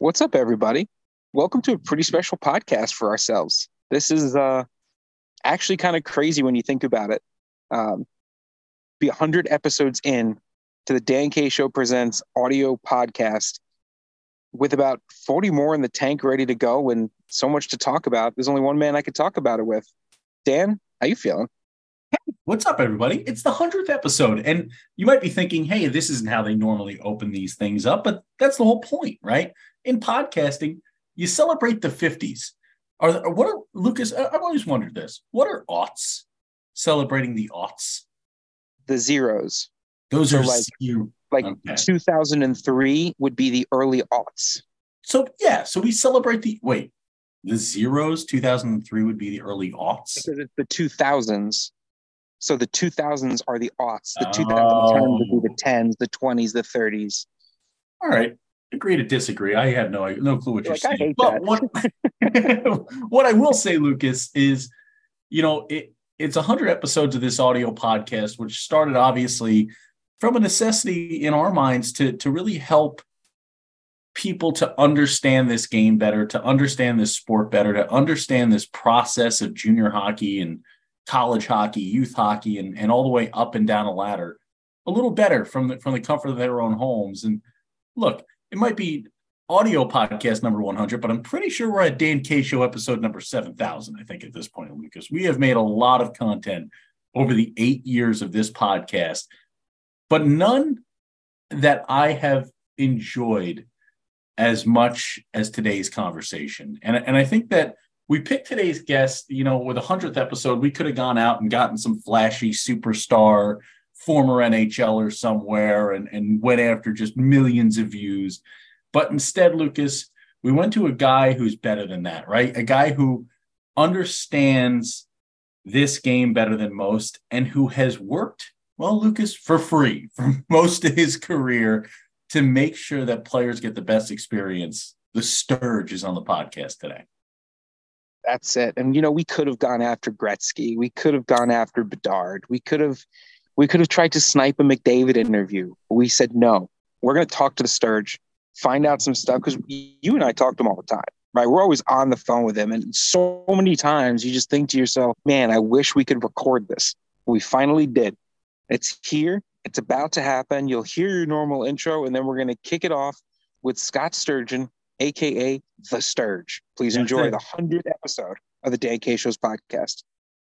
What's up, everybody? Welcome to a pretty special podcast for ourselves. This is uh, actually kind of crazy when you think about it. Um, be 100 episodes in to the Dan K Show Presents audio podcast with about 40 more in the tank ready to go and so much to talk about. There's only one man I could talk about it with. Dan, how you feeling? What's up, everybody? It's the 100th episode. And you might be thinking, hey, this isn't how they normally open these things up, but that's the whole point, right? In podcasting, you celebrate the 50s. Are there, what are Lucas? I've always wondered this. What are aughts? Celebrating the aughts. The zeros. Those So are like- zero- Like Okay. 2003 would be the early aughts. So yeah, so we celebrate the wait, the zeros. 2003 would be the early aughts. because it's the 2000s. So the 2000s are the aughts. The 2010s Oh. would be the 10s, the 20s, the 30s. All right, agree to disagree. I have no no clue what you're Like, saying. but what what I will say, Lucas, is you know it it's 100 episodes of this audio podcast, which started obviously from a necessity in our minds to to really help people to understand this game better, to understand this sport better, to understand this process of junior hockey and college hockey, youth hockey, and, and all the way up and down a ladder a little better from the from the comfort of their own homes. And look, it might be audio podcast number 100, but I'm pretty sure we're at Dan K Show episode number 7,000, I think, at this point, Lucas. We have made a lot of content over the eight years of this podcast, but none that I have enjoyed as much as today's conversation. And, and I think that we picked today's guest, you know, with a 100th episode, we could have gone out and gotten some flashy superstar, former NHLer somewhere and, and went after just millions of views. But instead, Lucas, we went to a guy who's better than that, right? A guy who understands this game better than most and who has worked, well, Lucas, for free for most of his career to make sure that players get the best experience. The Sturge is on the podcast today. That's it. And you know, we could have gone after Gretzky. We could have gone after Bedard. We could have we could have tried to snipe a McDavid interview. We said no. We're going to talk to the Sturge, find out some stuff because you and I talk to him all the time. Right, we're always on the phone with him, and so many times you just think to yourself, "Man, I wish we could record this." We finally did. It's here. It's about to happen. You'll hear your normal intro, and then we're going to kick it off with Scott Sturgeon, aka the Sturge. Please That's enjoy it. the hundredth episode of the Dan K Show's podcast.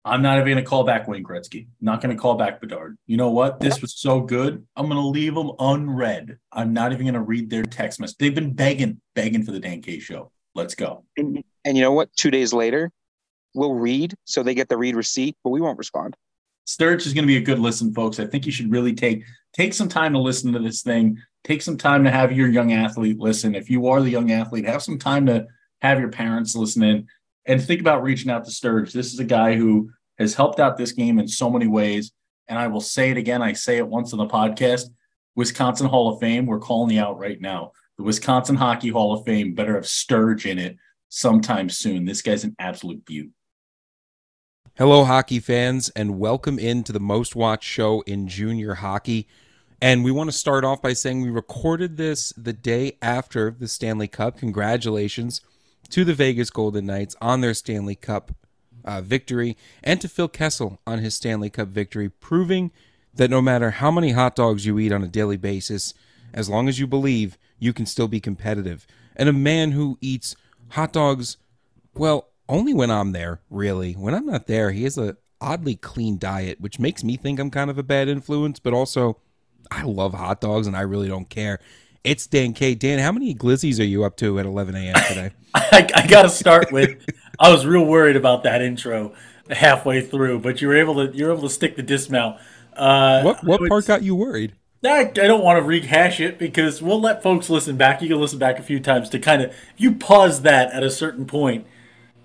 I'm not even going to call back Wayne Gretzky. Not going to call back Bedard. You know what? This was so good. I'm going to leave them unread. I'm not even going to read their text message. They've been begging, begging for the Dan K show. Let's go. And, and you know what? Two days later, we'll read, so they get the read receipt, but we won't respond. Sturge is going to be a good listen, folks. I think you should really take take some time to listen to this thing. Take some time to have your young athlete listen. If you are the young athlete, have some time to have your parents listen in and think about reaching out to Sturge. This is a guy who has helped out this game in so many ways. And I will say it again. I say it once on the podcast. Wisconsin Hall of Fame. We're calling you out right now. The Wisconsin Hockey Hall of Fame better have Sturge in it sometime soon. This guy's an absolute beaut. Hello, hockey fans, and welcome into the most watched show in junior hockey. And we want to start off by saying we recorded this the day after the Stanley Cup. Congratulations to the Vegas Golden Knights on their Stanley Cup uh, victory and to Phil Kessel on his Stanley Cup victory, proving that no matter how many hot dogs you eat on a daily basis, as long as you believe, you can still be competitive. And a man who eats hot dogs well, only when I'm there, really. When I'm not there, he has a oddly clean diet, which makes me think I'm kind of a bad influence, but also I love hot dogs and I really don't care. It's Dan K. Dan, how many glizzies are you up to at 11 a.m. today? I, I got to start with. I was real worried about that intro halfway through, but you were able to you're able to stick the dismount. Uh, what what part got you worried? I, I don't want to rehash it because we'll let folks listen back. You can listen back a few times to kind of you pause that at a certain point.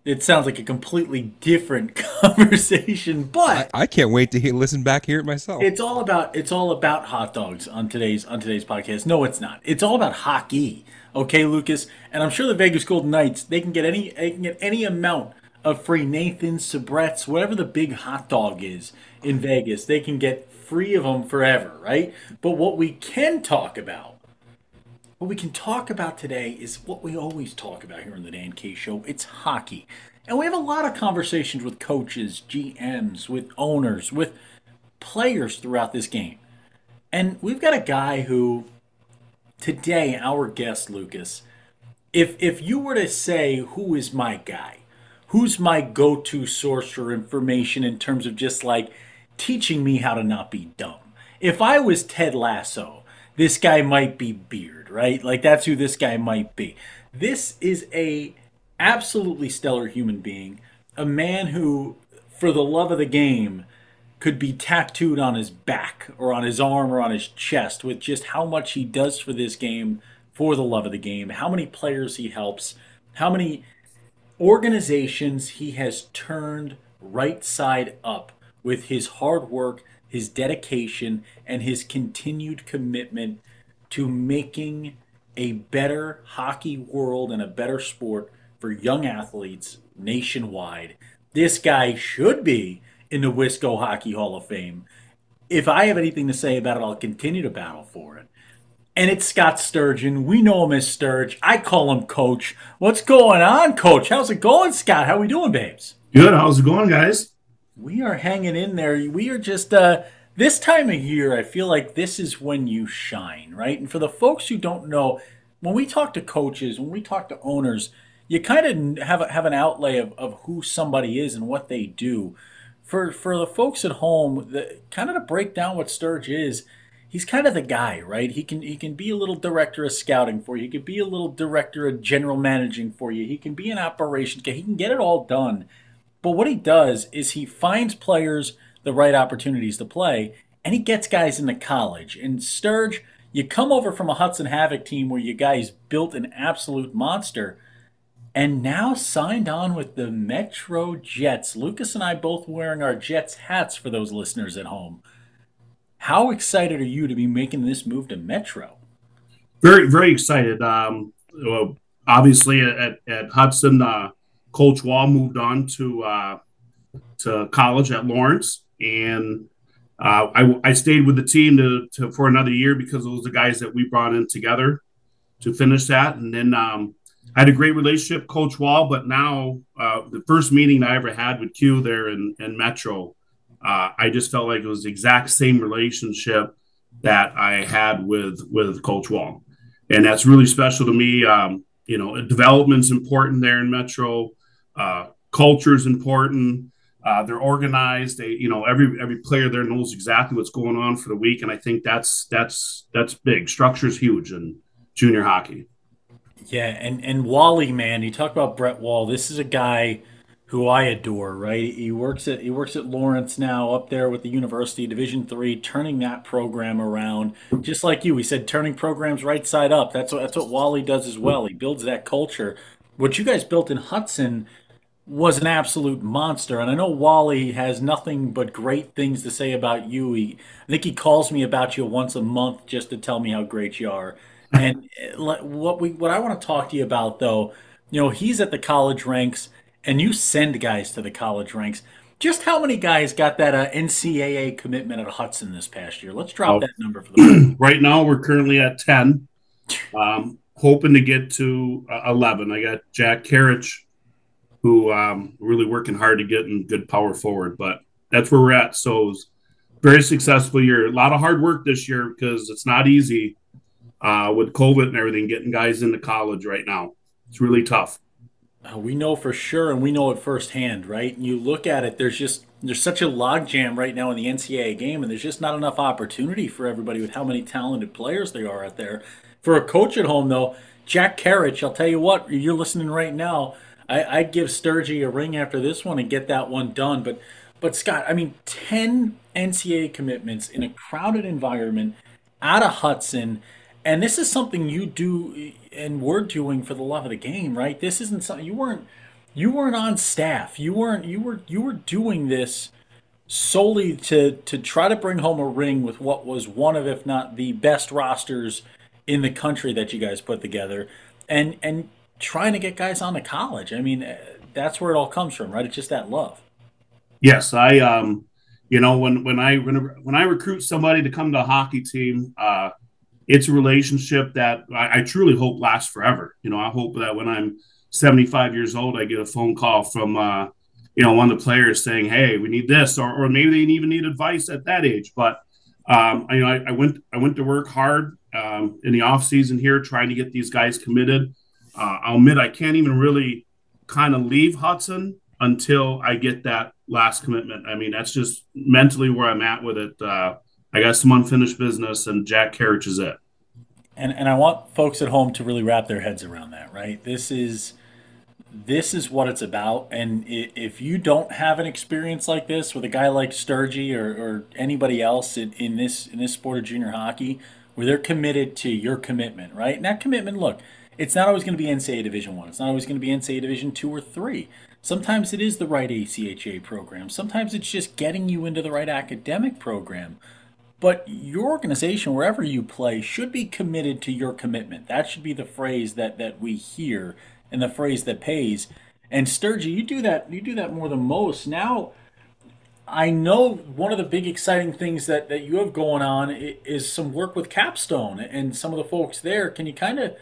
It sounds like a completely different conversation, but I can't wait to hear, listen back hear it myself. it's all about it's all about hot dogs on today's on today's podcast. No, it's not. It's all about hockey. Okay, Lucas, and I'm sure the Vegas Golden Knights they can get any they can get any amount of free Nathan's, Sabrett's, whatever the big hot dog is in Vegas. They can get free of them forever, right? But what we can talk about, what we can talk about today is what we always talk about here on the Dan K Show. It's hockey. And we have a lot of conversations with coaches, GMs, with owners, with players throughout this game. And we've got a guy who, today, our guest, Lucas, if, if you were to say, who is my guy? Who's my go to source for information in terms of just like teaching me how to not be dumb? If I was Ted Lasso, this guy might be Beard, right? Like that's who this guy might be. This is a absolutely stellar human being, a man who, for the love of the game, could be tattooed on his back or on his arm or on his chest with just how much he does for this game for the love of the game, how many players he helps, how many organizations he has turned right side up with his hard work, his dedication, and his continued commitment to making a better hockey world and a better sport for young athletes nationwide. This guy should be in the Wisco Hockey Hall of Fame. If I have anything to say about it, I'll continue to battle for it. And it's Scott Sturgeon. We know him as Sturge. I call him Coach. What's going on, Coach? How's it going, Scott? How are we doing, babes? Good. How's it going, guys? We are hanging in there. We are just uh this time of year, I feel like this is when you shine, right? And for the folks who don't know, when we talk to coaches, when we talk to owners, you kind of have have an outlay of, of who somebody is and what they do. For for the folks at home, the, kind of to break down what Sturge is, he's kind of the guy, right? He can he can be a little director of scouting for you. He can be a little director of general managing for you. He can be an operations guy. He can get it all done but what he does is he finds players the right opportunities to play, and he gets guys into college. And Sturge, you come over from a Hudson Havoc team where you guys built an absolute monster, and now signed on with the Metro Jets. Lucas and I both wearing our Jets hats for those listeners at home. How excited are you to be making this move to Metro? Very, very excited. Um, well, obviously, at, at Hudson, uh, Coach Wall moved on to uh, to college at Lawrence, and uh, I, I, stayed with the team to, to, for another year because those are the guys that we brought in together to finish that. And then um, I had a great relationship, Coach Wall. But now uh, the first meeting I ever had with Q there in, in Metro, uh, I just felt like it was the exact same relationship that I had with with Coach Wall, and that's really special to me. Um, you know, development's important there in Metro. Uh, culture is important. Uh, they're organized. They, you know, every every player there knows exactly what's going on for the week, and I think that's that's that's big. Structure is huge in junior hockey. Yeah, and and Wally, man, you talk about Brett Wall. This is a guy who I adore. Right, he works at he works at Lawrence now, up there with the University Division Three, turning that program around. Just like you, he said, turning programs right side up. That's what that's what Wally does as well. He builds that culture. What you guys built in Hudson was an absolute monster. And I know Wally has nothing but great things to say about you. He, I think he calls me about you once a month just to tell me how great you are. And what we what I want to talk to you about though, you know, he's at the college ranks, and you send guys to the college ranks. Just how many guys got that uh, NCAA commitment at Hudson this past year? Let's drop oh. that number for the right now. We're currently at ten. Um, hoping to get to uh, eleven. I got Jack Carriage who um, really working hard to get in good power forward. But that's where we're at. So very successful year. A lot of hard work this year because it's not easy uh, with COVID and everything, getting guys into college right now. It's really tough. We know for sure, and we know it firsthand, right? And you look at it, there's just there's such a logjam right now in the NCAA game, and there's just not enough opportunity for everybody with how many talented players there are out there. For a coach at home, though, Jack Carriage, I'll tell you what, you're listening right now I, would give Sturgey a ring after this one and get that one done. But but Scott, I mean, ten NCAA commitments in a crowded environment out of Hudson, and this is something you do and we're doing for the love of the game, right? This isn't something you weren't you weren't on staff. You weren't you were you were doing this solely to to try to bring home a ring with what was one of if not the best rosters in the country that you guys put together. And and trying to get guys on to college. I mean, uh, that's where it all comes from, right? It's just that love. Yes, I um, you know, when when I when, when I recruit somebody to come to a hockey team, uh, it's a relationship that I, I, truly hope lasts forever. You know, I hope that when I'm 75 years old, I get a phone call from, uh, you know, one of the players saying, "Hey, we need this," or, or maybe they even need advice at that age. But um, I, you know, I, I, went I went to work hard um, in the off season here, trying to get these guys committed. Uh, I'll admit I can't even really kind of leave Hudson until I get that last commitment. I mean, that's just mentally where I'm at with it. Uh, I got some unfinished business, and Jack Karic is it. And and I want folks at home to really wrap their heads around that. Right, this is this is what it's about. And if you don't have an experience like this with a guy like Sturgey or, or anybody else in, in this in this sport of junior hockey, where they're committed to your commitment, right? And that commitment, look, it's not always going to be NCAA Division One. It's not always going to be NCAA Division Two or Three. Sometimes it is the right ACHA program. Sometimes it's just getting you into the right academic program. But your organization, wherever you play, should be committed to your commitment. That should be the phrase that, that we hear and the phrase that pays. And Sturgey, you do that you do that more than most. Now I know one of the big exciting things that, that you have going on is some work with Capstone and some of the folks there. Can you kind of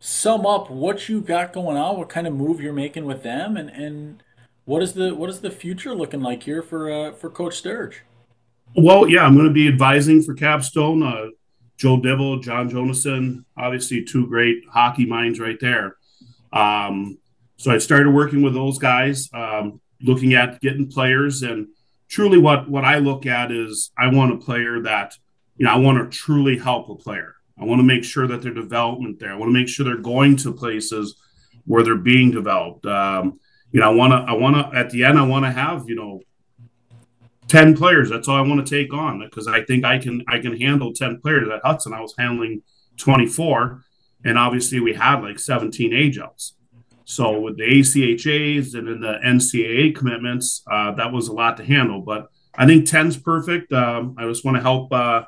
sum up what you got going on, what kind of move you're making with them, and, and what is the what is the future looking like here for uh, for Coach Sturge? Well, yeah, I'm going to be advising for Capstone. Uh, Joe Dibble, John Jonason, obviously two great hockey minds right there. Um, so I started working with those guys, um, looking at getting players, and truly, what what I look at is I want a player that you know I want to truly help a player. I want to make sure that their development there. I want to make sure they're going to places where they're being developed. Um, you know, I want to, I want to, at the end, I want to have, you know, 10 players. That's all I want to take on because I think I can, I can handle 10 players at Hudson. I was handling 24 and obviously we had like 17 age outs. So with the ACHAs and then the NCAA commitments, uh, that was a lot to handle, but I think 10's perfect. Um, I just want to help, uh,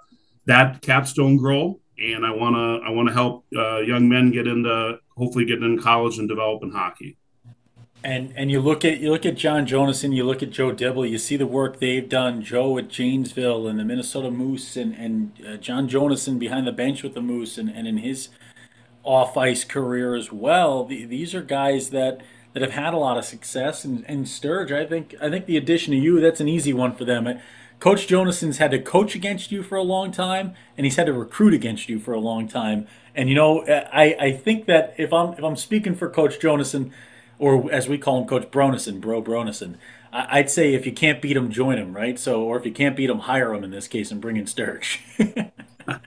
that capstone grow and I want to I want to help uh, young men get into hopefully get in college and develop in hockey. And and you look at you look at John Jonason, you look at Joe Dibble, you see the work they've done. Joe at Janesville and the Minnesota Moose, and and uh, John Jonason behind the bench with the Moose, and, and in his off ice career as well. The, these are guys that that have had a lot of success. And, and Sturge, I think I think the addition of you, that's an easy one for them. Coach Jonason's had to coach against you for a long time, and he's had to recruit against you for a long time. And you know, I, I think that if I'm if I'm speaking for Coach Jonason, or as we call him, Coach Bronison, Bro Bronison, I'd say if you can't beat him, join him, right? So, or if you can't beat him, hire him in this case and bring in Sturge. I,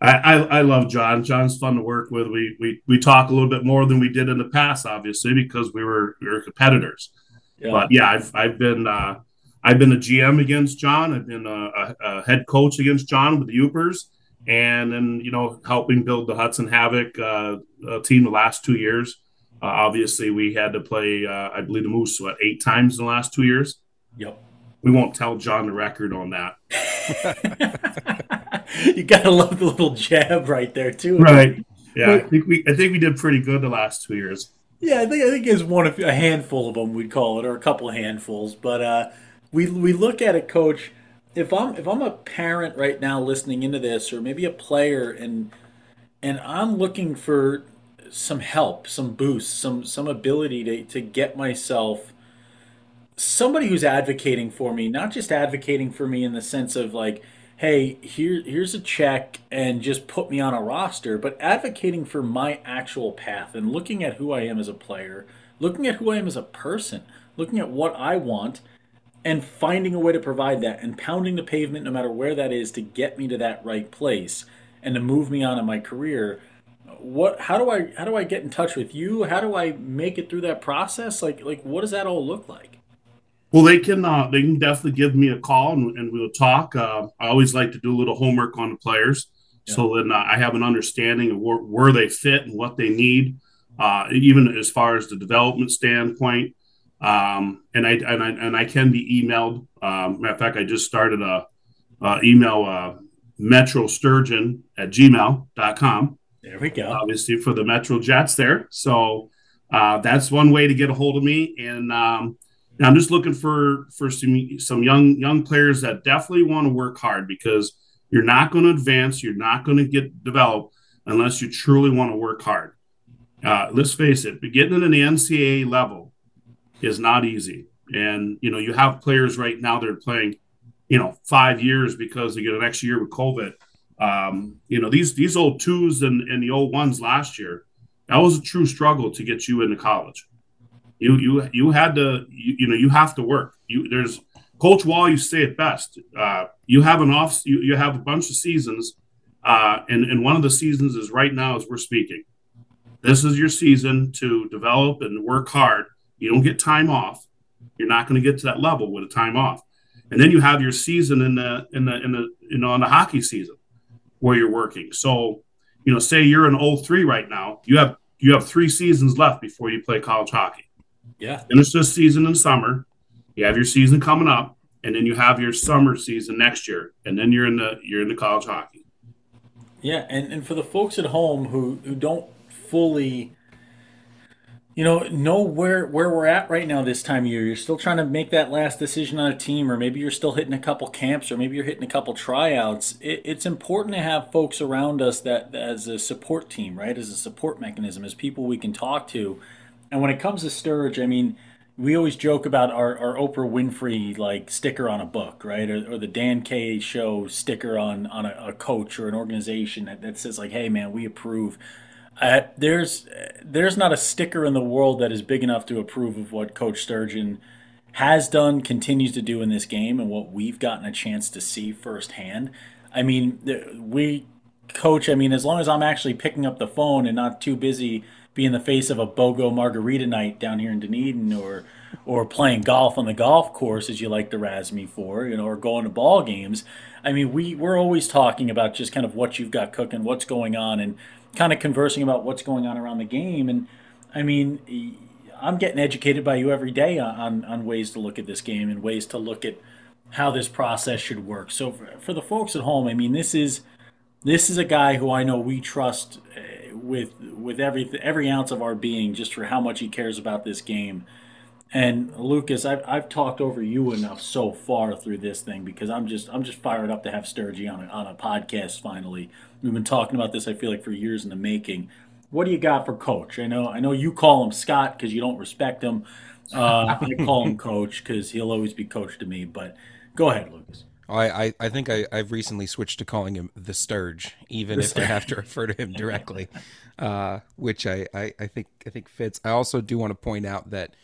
I, I love John. John's fun to work with. We, we we talk a little bit more than we did in the past, obviously, because we were we were competitors. Yeah. But yeah, I've I've been uh, I've been a GM against John. I've been a, a, head coach against John with the Yoopers, and then you know helping build the Hudson Havoc uh, team the last two years. Uh, obviously, we had to play, uh, I believe, the Moose what eight times in the last two years. Yep. We won't tell John the record on that. you gotta love the little jab right there too. Right. Yeah, I think we I think we did pretty good the last two years. Yeah, I think I think it's one of a handful of them we'd call it, or a couple of handfuls. But uh, we we look at it, coach. If I'm if I'm a parent right now listening into this, or maybe a player, and and I'm looking for some help, some boost, some some ability to to get myself somebody who's advocating for me, not just advocating for me in the sense of like, hey, here here's a check and just put me on a roster, but advocating for my actual path and looking at who I am as a player, looking at who I am as a person, looking at what I want and finding a way to provide that and pounding the pavement no matter where that is to get me to that right place and to move me on in my career. What how do i how do i get in touch with you? How do i make it through that process? Like like what does that all look like? Well they can uh, they can definitely give me a call and, and we'll talk. Uh, i always like to do a little homework on the players. Yeah. so then uh, i have an understanding of where, where they fit and what they need uh, even as far as the development standpoint um, and I and I and I can be emailed. Um, matter of fact, I just started a, a email uh, Metro Sturgeon at gmail.com. There we go. Obviously for the Metro Jets there. So uh, that's one way to get a hold of me. And um, I'm just looking for for some some young young players that definitely want to work hard because You're not going to advance. You're not going to get developed unless you truly want to work hard. Uh, let's face it, getting in the NCAA level is not easy. And, you know, you have players right now that are playing, you know, five years because they get an extra year with COVID. Um, you know, these these old twos and, and the old ones last year, that was a true struggle to get you into college. You you you had to you, you know you have to work. You there's Coach Wall, you say it best. Uh, you have an off, you, you have a bunch of seasons, uh, and and one of the seasons is right now as we're speaking. This is your season to develop and work hard. You don't get time off. You're not going to get to that level with a time off, and then you have your season in the in the in the you know in the hockey season where you're working. So, you know, say you're an 03 right now, you have you have three seasons left before you play college hockey. Yeah. Finish this season in summer. You have your season coming up, and then you have your summer season next year, and then you're in the you're in the college hockey. Yeah, and, and for the folks at home who, who don't fully you know know where where we're at right now this time of year. You're still trying to make that last decision on a team or maybe you're still hitting a couple camps or maybe you're hitting a couple tryouts. It, it's important to have folks around us that as a support team right as a support mechanism as people we can talk to. And when it comes to sturge i mean we always joke about our, our oprah winfrey like sticker on a book right? Or, or the dan k show sticker on on a, a coach or an organization that, that says like hey man we approve there's there's not a sticker in the world that is big enough to approve of what Coach Sturgeon has done, continues to do in this game, and what we've gotten a chance to see firsthand. I mean, we coach. I mean, as long as I'm actually picking up the phone and not too busy being the face of a BOGO margarita night down here in Dunedin, or or playing golf on the golf course, as you like to razz me for, you know, or going to ball games. I mean, we we're always talking about just kind of what you've got cooking, what's going on, and kind of conversing about what's going on around the game. And I mean, I'm getting educated by you every day on, on ways to look at this game and ways to look at how this process should work. So for, for the folks at home, I mean, this is this is a guy who I know we trust uh, with with every every ounce of our being, just for how much he cares about this game. And Lucas, I've, I've talked over you enough so far through this thing because I'm just I'm just fired up to have Sturgy on a, on a podcast finally. We've been talking about this I feel like for years in the making. What do you got for Coach? I know I know you call him Scott because you don't respect him. Uh, I call him Coach because he'll always be Coach to me. But go ahead, Lucas. I, I, I think I, I've recently switched to calling him the Sturge, even the if Sturge. I have to refer to him directly, uh, which I, I, I think I think fits. I also do want to point out that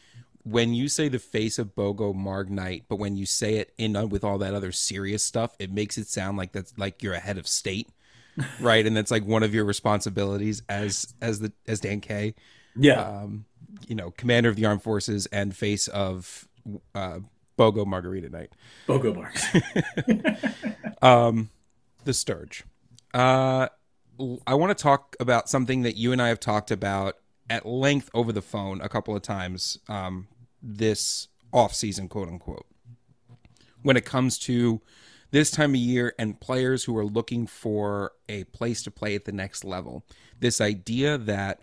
when you say the face of Bogo Marg Night, but when you say it in uh, with all that other serious stuff, it makes it sound like that's like you're a head of state, right? and that's like one of your responsibilities as as the as Dan K. Yeah. Um, you know, commander of the armed forces and face of uh, Bogo Margarita Night. Bogo Marks. um, the Sturge. Uh, I want to talk about something that you and I have talked about at length over the phone a couple of times um, this off season, quote unquote. When it comes to this time of year and players who are looking for a place to play at the next level, this idea that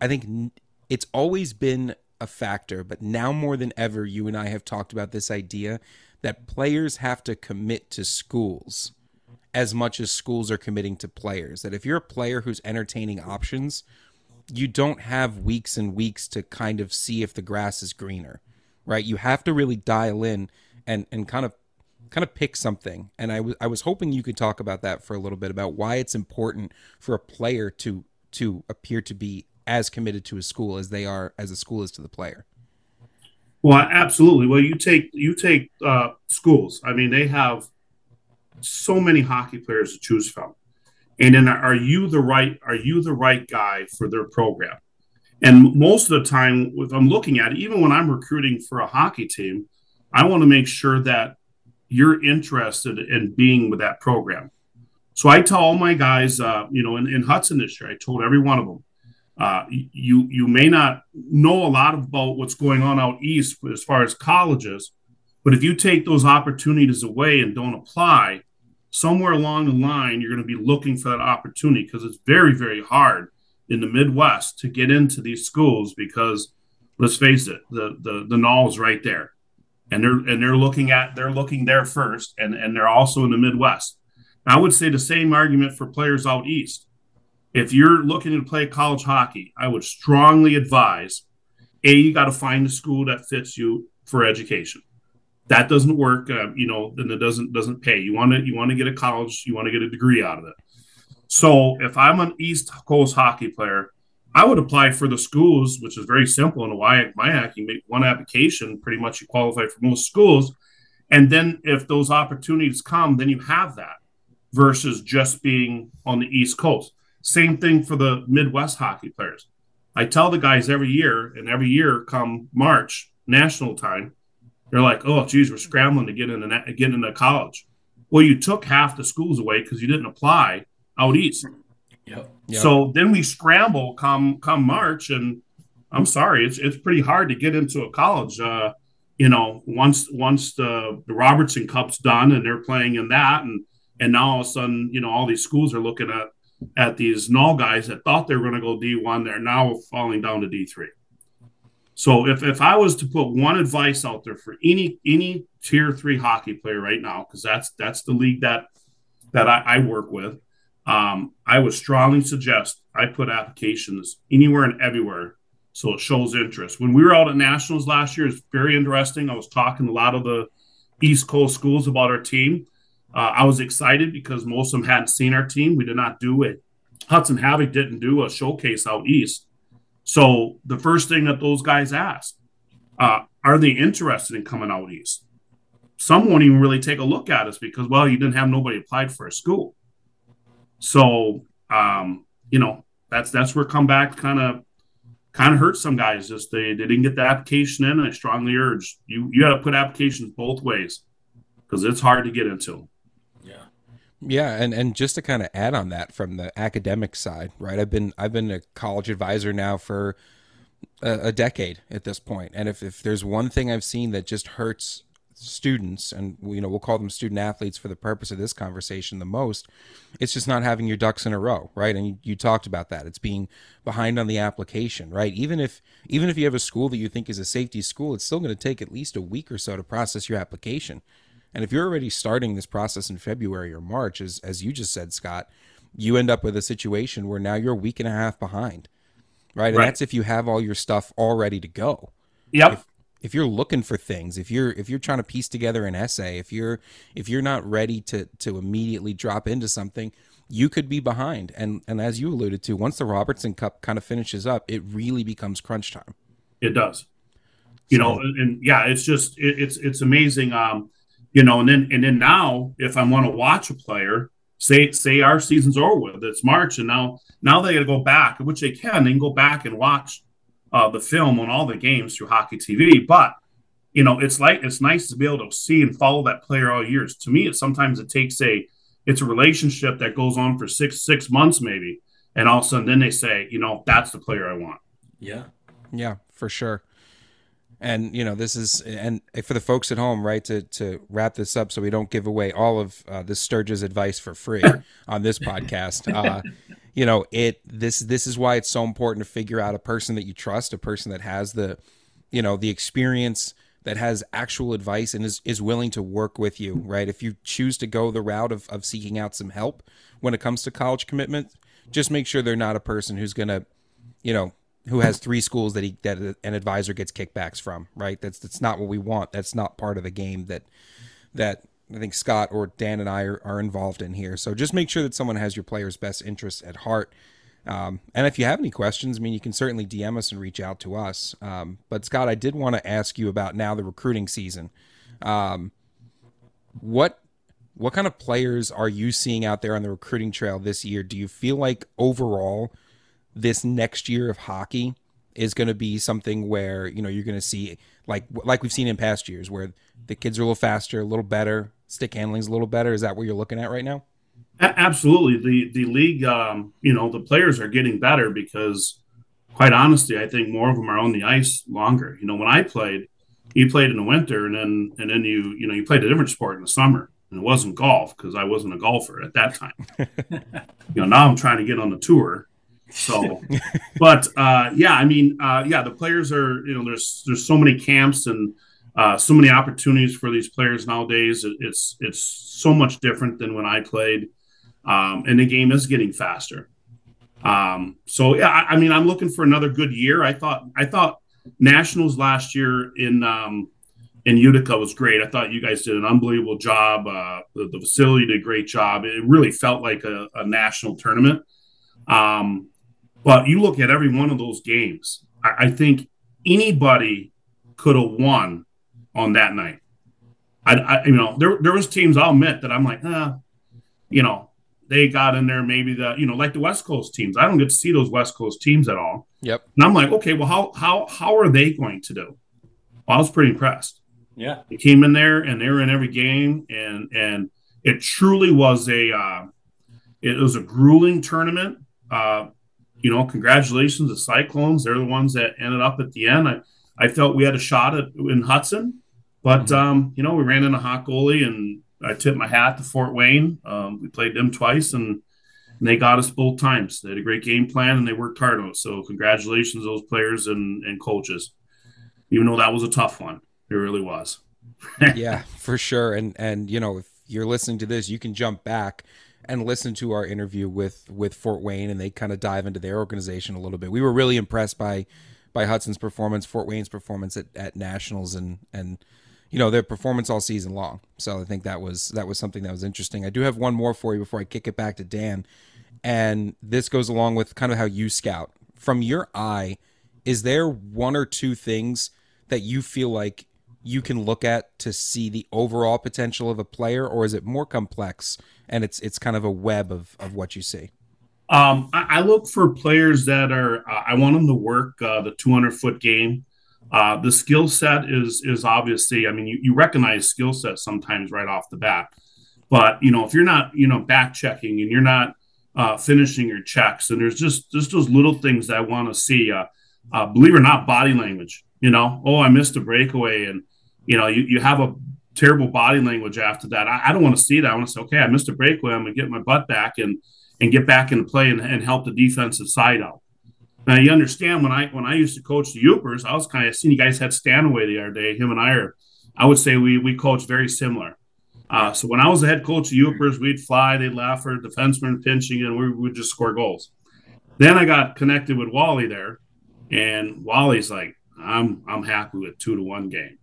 I think it's always been a factor, but now more than ever, you and I have talked about this idea that players have to commit to schools as much as schools are committing to players. That if you're a player who's entertaining options, you don't have weeks and weeks to kind of see if the grass is greener, right? You have to really dial in and and kind of kind of pick something. And I was I was hoping you could talk about that for a little bit about why it's important for a player to to appear to be as committed to a school as they are as a school is to the player. Well, absolutely. Well, you take you take uh, schools. I mean, they have so many hockey players to choose from and then are you the right are you the right guy for their program? And most of the time if i'm looking at it even when i'm recruiting for a hockey team i want to make sure that you're interested in being with that program. So i tell all my guys uh, you know in, in, hudson this year i told every one of them uh, you you may not know a lot about what's going on out east as far as colleges but if you take those opportunities away and don't apply somewhere along the line, you're going to be looking for that opportunity because it's very, very hard in the Midwest to get into these schools because let's face it, the the the NAHL is right there, and they're and they're looking at they're looking there first, and and they're also in the Midwest. I would say the same argument for players out east. If you're looking to play college hockey, I would strongly advise a you got to find a school that fits you for education. That doesn't work, uh, you know, then it doesn't doesn't pay. You want to you want to get a college, you want to get a degree out of it. So if I'm an East Coast hockey player, I would apply for the schools, which is very simple. In a WIAC, you make one application, pretty much you qualify for most schools. And then if those opportunities come, then you have that versus just being on the East Coast. Same thing for the Midwest hockey players. I tell the guys every year, and every year come March, national time, they're like, oh, geez, we're scrambling to get into, get into college. Well, you took half the schools away because you didn't apply out east. Yep. Yep. So then we scramble come come March, and I'm sorry, it's it's pretty hard to get into a college. Uh, you know, once once the the Robertson Cup's done and they're playing in that, and and now all of a sudden, you know, all these schools are looking at at these NAHL guys that thought they were going to go D1. They're now falling down to D3. So if, if I was to put one advice out there for any any tier three hockey player right now, because that's that's the league that that I, I work with, um, I would strongly suggest I put applications anywhere and everywhere so it shows interest. When we were out at nationals last year, it's very interesting. I was talking to a lot of the East Coast schools about our team. Uh, I was excited because most of them hadn't seen our team. We did not do it. Hudson Havoc didn't do a showcase out east. So the first thing that those guys ask, uh, are they interested in coming out east? Some won't even really take a look at us because, well, you didn't have nobody applied for a school. So, um, you know, that's that's where comeback kind of kind of hurt some guys. Just they, they didn't get the application in. I strongly urge you you got to put applications both ways because it's hard to get into. Yeah. And and just to kind of add on that from the academic side, right? I've been I've been a college advisor now for a, a decade at this point, and if if there's one thing I've seen that just hurts students, and you know we'll call them student athletes for the purpose of this conversation the most, it's just not having your ducks in a row, right? And you, you talked about that. It's being behind on the application, right? Even if even if you have a school that you think is a safety school, it's still going to take at least a week or so to process your application. And if you're already starting this process in February or March, as as you just said, Scott, you end up with a situation where now you're a week and a half behind. Right. And Right. that's if you have all your stuff all ready to go. Yep. If, if you're looking for things, if you're if you're trying to piece together an essay, if you're if you're not ready to to immediately drop into something, you could be behind. And and as you alluded to, once the Robertson Cup kind of finishes up, it really becomes crunch time. It does. You So- know, and, yeah, it's just it, it's it's amazing. Um, you know, and then and then now, if I want to watch a player, say say our season's over with, it's March, and now now they got to go back, which they can. They can go back and watch uh, the film on all the games through Hockey TV. But you know, it's like it's nice to be able to see and follow that player all years. To me, it sometimes it takes a it's a relationship that goes on for six six months maybe, and all of a sudden then they say, you know, that's the player I want. Yeah. Yeah, for sure. And you know, this is and for the folks at home, right? To to wrap this up, so we don't give away all of uh, this Sturge's advice for free on this podcast. Uh, you know, it this this is why it's so important to figure out a person that you trust, a person that has the, you know, the experience, that has actual advice and is is willing to work with you, right? If you choose to go the route of of seeking out some help when it comes to college commitment, just make sure they're not a person who's gonna, you know, who has three schools that he that an advisor gets kickbacks from, right? That's that's not what we want. That's not part of the game that that I think Scott or Dan and I are, are involved in here. So just make sure that someone has your player's best interests at heart. Um, and if you have any questions, I mean, you can certainly DM us and reach out to us. Um, but Scott, I did want to ask you about now the recruiting season. Um, what what kind of players are you seeing out there on the recruiting trail this year? Do you feel like overall this next year of hockey is going to be something where you know you're going to see like like we've seen in past years where the kids are a little faster, a little better, stick handling's a little better. Is that what you're looking at right now? Absolutely. The the league, um, you know, the players are getting better because, quite honestly, I think more of them are on the ice longer. You know, when I played, you played in the winter, and then and then you you know you played a different sport in the summer, and it wasn't golf because I wasn't a golfer at that time. you know, now I'm trying to get on the tour. So, but uh, yeah, I mean, uh, yeah, the players are you know there's there's so many camps and uh, so many opportunities for these players nowadays. It's it's so much different than when I played, um, and the game is getting faster. Um, so yeah, I, I, mean, I'm looking for another good year. I thought I thought nationals last year in um, in Utica was great. I thought you guys did an unbelievable job. Uh, the, the, facility did a great job. It really felt like a, a national tournament. Um, but you look at every one of those games. I, I think anybody could have won on that night. I, I, you know, there there was teams I'll admit that I'm like, ah, you know, they got in there maybe the you know like the West Coast teams. I don't get to see those West Coast teams at all. Yep. And I'm like, okay, well, how how how are they going to do? Well, I was pretty impressed. Yeah. They came in there and they were in every game, and and it truly was a uh, it was a grueling tournament. Uh, you know, congratulations to Cyclones. They're the ones that ended up at the end. I, I felt we had a shot at in Hudson, but mm-hmm. um, you know, we ran in a hot goalie, and I tipped my hat to Fort Wayne. Um, we played them twice, and, and, they got us both times. They had a great game plan, and they worked hard on it. So, congratulations those players and, and coaches. Even though that was a tough one. It really was. yeah, for sure. And and you know, if you're listening to this, you can jump back and listen to our interview with with Fort Wayne, and they kind of dive into their organization a little bit. We were really impressed by by Hudson's performance, Fort Wayne's performance at, at nationals, and and you know their performance all season long. So I think that was that was something that was interesting. I do have one more for you before I kick it back to Dan, and this goes along with kind of how you scout from your eye. Is there one or two things that you feel like you can look at to see the overall potential of a player, or is it more complex and it's it's kind of a web of of what you see? Um, I, I, look for players that are. Uh, I want them to work uh, the 200 foot game. Uh, the skill set is is obviously. I mean, you, you recognize skill set sometimes right off the bat, but you know if you're not you know back checking and you're not uh, finishing your checks, and there's just just those little things that I want to see. Uh, uh, believe it or not, body language. You know, oh, I missed a breakaway, and you know, you, you have a terrible body language after that. I, I don't want to see that. I want to say, okay, I missed a breakaway. I'm going to get my butt back and and get back into play and, and help the defensive side out. Now you understand when I when I used to coach the Yoopers, I was kind of seeing you guys had Stanaway the other day. Him and I are, I would say we we coach very similar. Uh, so when I was the head coach of Yoopers, we'd fly, they'd laugh for defensemen pinching, and we would just score goals. Then I got connected with Wally there, and Wally's like, I'm I'm happy with two to one game.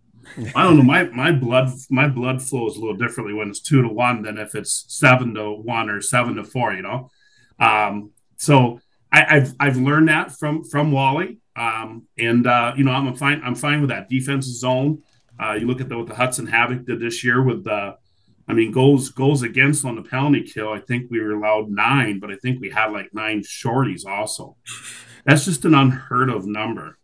I don't know. My my blood my blood flows a little differently when it's two to one than if it's seven to one or seven to four. You know, um, so I, have I've learned that from from Wally, um, and uh, you know I'm fine I'm fine with that defensive zone. Uh, you look at the, what the Hudson Havoc did this year with the, I mean goals goals against on the penalty kill. I think we were allowed nine, but I think we had like nine shorties also. That's just an unheard of number.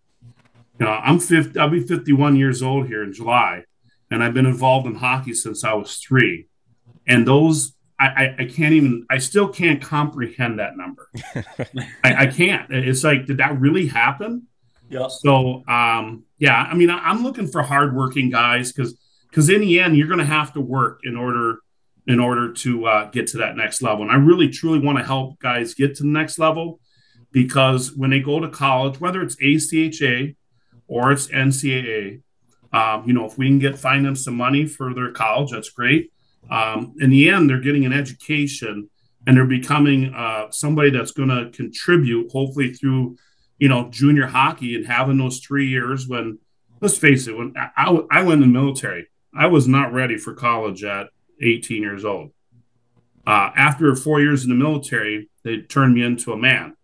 You know, I'm 50, I'll be 51 years old here in July, and I've been involved in hockey since I was three. And those, I, I, I can't even, I still can't comprehend that number. I, I, can't. It's like, did that really happen? Yeah. So, um, yeah, I mean, I, am looking for hardworking guys because, because in the end, you're going to have to work in order, in order to uh, get to that next level. And I really, truly want to help guys get to the next level because when they go to college, whether it's ACHA or it's NCAA. Um, you know, if we can get find them some money for their college, that's great. Um, in the end, they're getting an education and they're becoming uh, somebody that's going to contribute, hopefully through, you know, junior hockey and having those three years. When let's face it, when I, I went in the military, I was not ready for college at 18 years old. Uh, after four years in the military, they turned me into a man.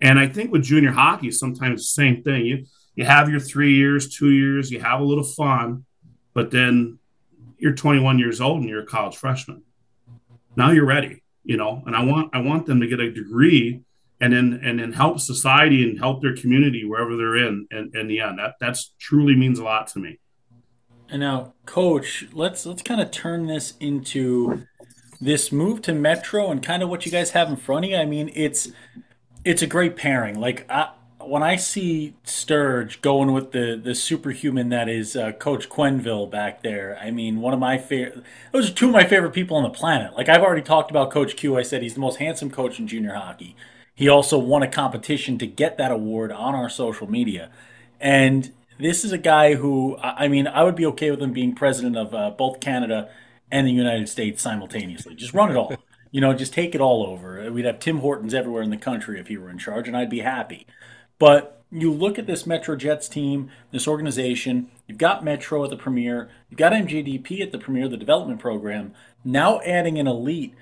And I think with junior hockey, sometimes the same thing. You you have your three years, two years, you have a little fun, but then you're 21 years old and you're a college freshman. Now you're ready, you know, and I want I want them to get a degree and then and then help society and help their community wherever they're in and in the end. That that's truly means a lot to me. And now, coach, let's let's kind of turn this into this move to Metro and kind of what you guys have in front of you. I mean, it's it's a great pairing. Like I, when I see Sturge going with the the superhuman that is uh, Coach Quenville back there, I mean, one of my favorite. Those are two of my favorite people on the planet. Like I've already talked about Coach Q. I said he's the most handsome coach in junior hockey. He also won a competition to get that award on our social media, and this is a guy who, I mean, I would be okay with him being president of uh, both Canada and the United States simultaneously. Just run it all. You know, just take it all over. We'd have Tim Hortons everywhere in the country if he were in charge, and I'd be happy. But you look at this Metro Jets team, this organization, you've got Metro at the Premier, you've got MJDP at the Premier, the development program, now adding an elite.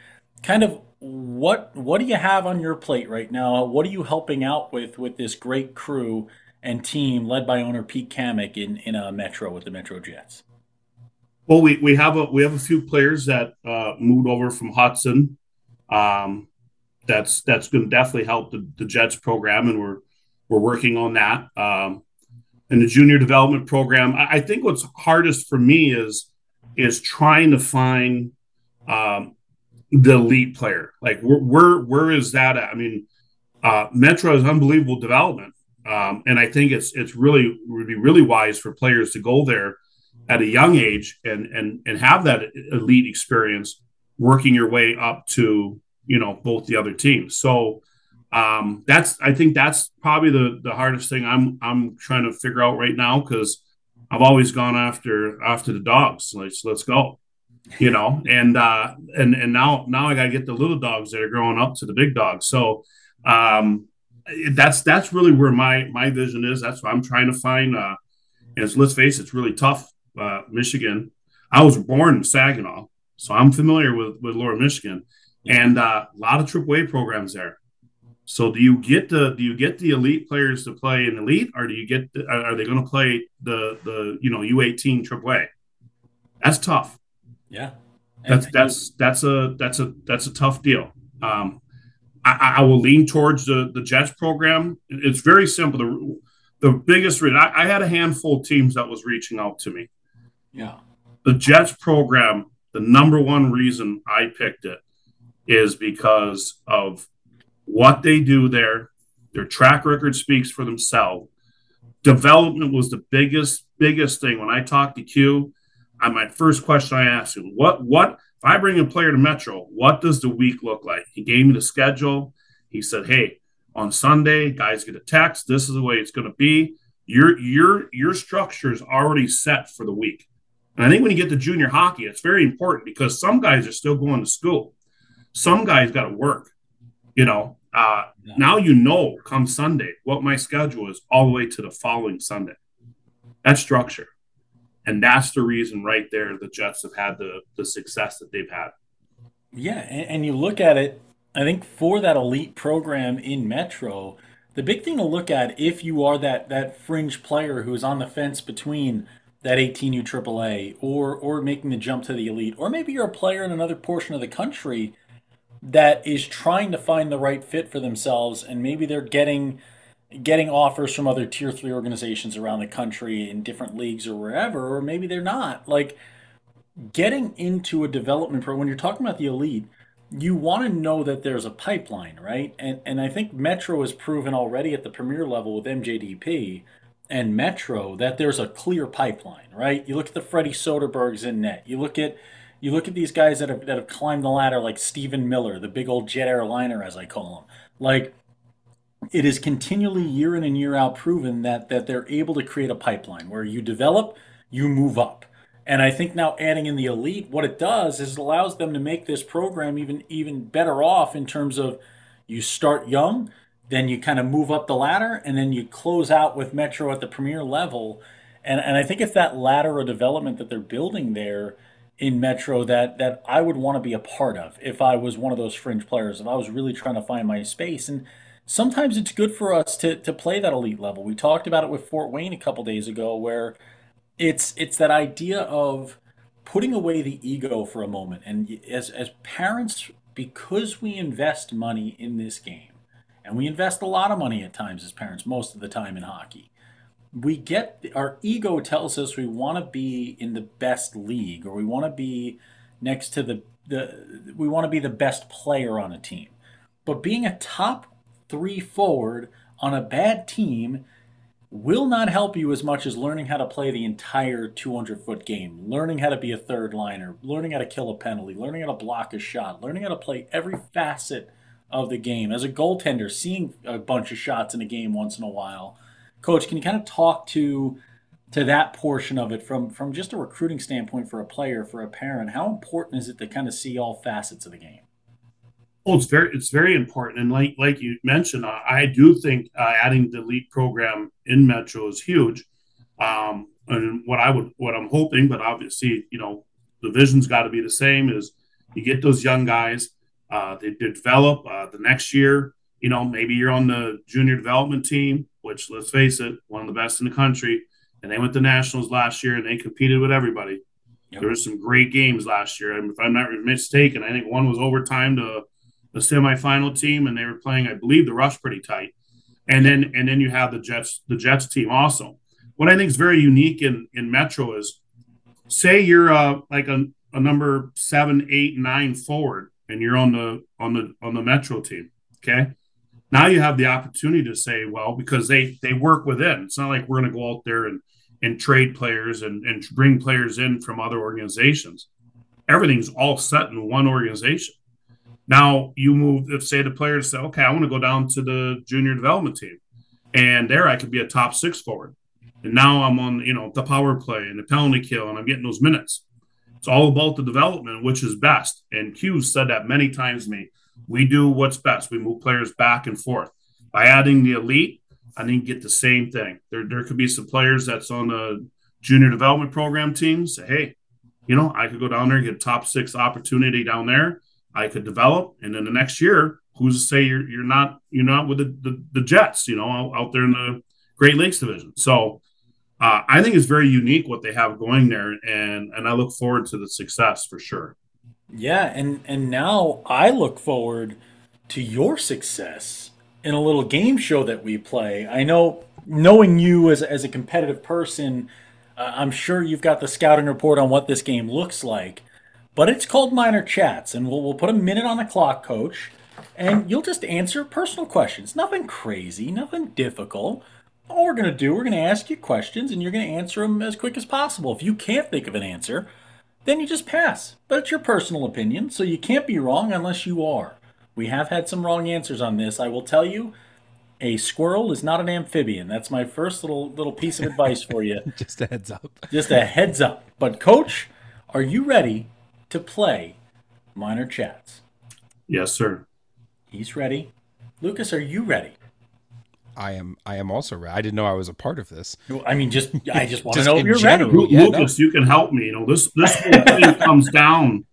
Kind of what what do you have on your plate right now? What are you helping out with with this great crew and team led by owner Pete Kamick in in a Metro with the Metro Jets? Well, we, we have a we have a few players that uh, moved over from Hudson. Um, that's that's going to definitely help the, the Jets program, and we're we're working on that. Um, in the junior development program, I, I, think what's hardest for me is is trying to find um, the elite player. Like where where where is that at? I mean, uh, Metro is unbelievable development, um, and I think it's it's really would be really wise for players to go there at a young age and and and have that elite experience, working your way up to you know both the other teams. So um, that's I think that's probably the the hardest thing I'm I'm trying to figure out right now because I've always gone after after the dogs. Let's let's go you know, and uh, and and now now I got to get the little dogs that are growing up to the big dogs. So um, that's that's really where my my vision is. That's what I'm trying to find. Uh, and let's face it, it's really tough. Uh, Michigan. I was born in Saginaw, so I'm familiar with with Lower Michigan, and uh, a lot of AAA programs there. So do you get the do you get the elite players to play in elite, or do you get the, are they going to play the the you know U18 AAA? That's tough. Yeah, that's that's that's a that's a that's a tough deal. Um, I, I will lean towards the the Jets program. It's very simple. The the biggest reason I, I had a handful of teams that was reaching out to me. Yeah, the Jets program. The number one reason I picked it is because of what they do there. Their track record speaks for themselves. Development was the biggest biggest thing when I talked to Q my first question I asked him, what what if I bring a player to Metro, what does the week look like? He gave me the schedule. He said, Hey, on Sunday, guys get a text. This is the way it's going to be. Your your your structure is already set for the week. And I think when you get to junior hockey, it's very important because some guys are still going to school. Some guys got to work. You know, uh, yeah. now you know come Sunday what my schedule is all the way to the following Sunday. That's structure. And that's the reason right there the Jets have had the, the success that they've had. Yeah. And, and you look at it, I think for that elite program in Metro, the big thing to look at if you are that, that fringe player who's on the fence between that 18U AAA or or making the jump to the elite, or maybe you're a player in another portion of the country that is trying to find the right fit for themselves, and maybe they're getting getting offers from other tier three organizations around the country in different leagues or wherever, or maybe they're not. Like getting into a development program, when you're talking about the elite, you want to know that there's a pipeline, right? And and I think Metro has proven already at the premier level with MJDP and Metro that there's a clear pipeline, right? You look at the Freddie Soderbergs in net. You look at you look at these guys that have that have climbed the ladder like Stephen Miller, the big old jet airliner as I call him. Like it is continually year in and year out proven that that they're able to create a pipeline where you develop, you move up. And I think now adding in the elite, what it does is it allows them to make this program even even better off in terms of you start young, then you kind of move up the ladder, and then you close out with Metro at the premier level. And and I think it's that ladder of development that they're building there in Metro that that I would want to be a part of if I was one of those fringe players, if I was really trying to find my space. And sometimes it's good for us to to play that elite level. We talked about it with Fort Wayne a couple days ago, where it's it's that idea of putting away the ego for a moment. And as as parents, because we invest money in this game, and we invest a lot of money at times as parents, most of the time in hockey. We get our ego tells us we want to be in the best league, or we want to be next to the the we want to be the best player on a team. But being a top three forward on a bad team will not help you as much as learning how to play the entire 200 foot game, learning how to be a third liner, learning how to kill a penalty, learning how to block a shot, learning how to play every facet of the game. As a goaltender, seeing a bunch of shots in a game once in a while. Coach, can you kind of talk to to that portion of it from from just a recruiting standpoint for a player, for a parent? How important is it to kind of see all facets of the game? Well, it's very it's very important, and like like you mentioned, I, I do think uh, adding the elite program in Metro is huge. Um, and what I would what I'm hoping, but obviously, you know, the vision's got to be the same. Is you get those young guys, uh, they develop uh, the next year. You know, maybe you're on the junior development team, which let's face it, one of the best in the country, and they went to nationals last year and they competed with everybody. Yep. There were some great games last year. And if I'm not mistaken, I think one was overtime to the semifinal team, and they were playing, I believe, the rush pretty tight. And then and then you have the Jets, the Jets team also. What I think is very unique in in Metro is, say you're uh, like a, a number seven, eight, nine forward, and you're on the on the on the Metro team. Okay, now you have the opportunity to say, well, because they they work within. It's not like we're going to go out there and and trade players and and bring players in from other organizations. Everything's all set in one organization. Now you move if say the players say, okay, I want to go down to the junior development team, and there I could be a top six forward, and now I'm on you know the power play and the penalty kill, and I'm getting those minutes. It's all about the development, which is best. And Q said that many times to me. We do what's best. We move players back and forth. By adding the elite, I think get the same thing. There, there could be some players that's on the junior development program team. Say, hey, you know, I could go down there get a top six opportunity down there I could develop, and then the next year, who's to say you're you're not you're not with the the, the Jets, you know, out, out, there in the Great Lakes division. So uh, I think it's very unique what they have going there, and and I look forward to the success for sure. Yeah, and and now I look forward to your success in a little game show that we play. I know, knowing you as as a competitive person, uh, I'm sure you've got the scouting report on what this game looks like. But it's called Minor Chats, and we'll, we'll put a minute on the clock, coach, and you'll just answer personal questions. Nothing crazy, nothing difficult. All we're going to do, we're going to ask you questions, and you're going to answer them as quick as possible. If you can't think of an answer, then you just pass. But it's your personal opinion, so you can't be wrong unless you are. We have had some wrong answers on this. I will tell you, a squirrel is not an amphibian. That's my first little little piece of advice for you. Just a heads up. Just a heads up. But coach, are you ready to play Minor Chats. Yes, sir. He's ready. Lucas, are you ready? I am. I am also ready. I didn't know I was a part of this. I mean, just I just want to know if you're general, ready. Yeah, Lucas, no. you can help me. You know, this this whole thing comes down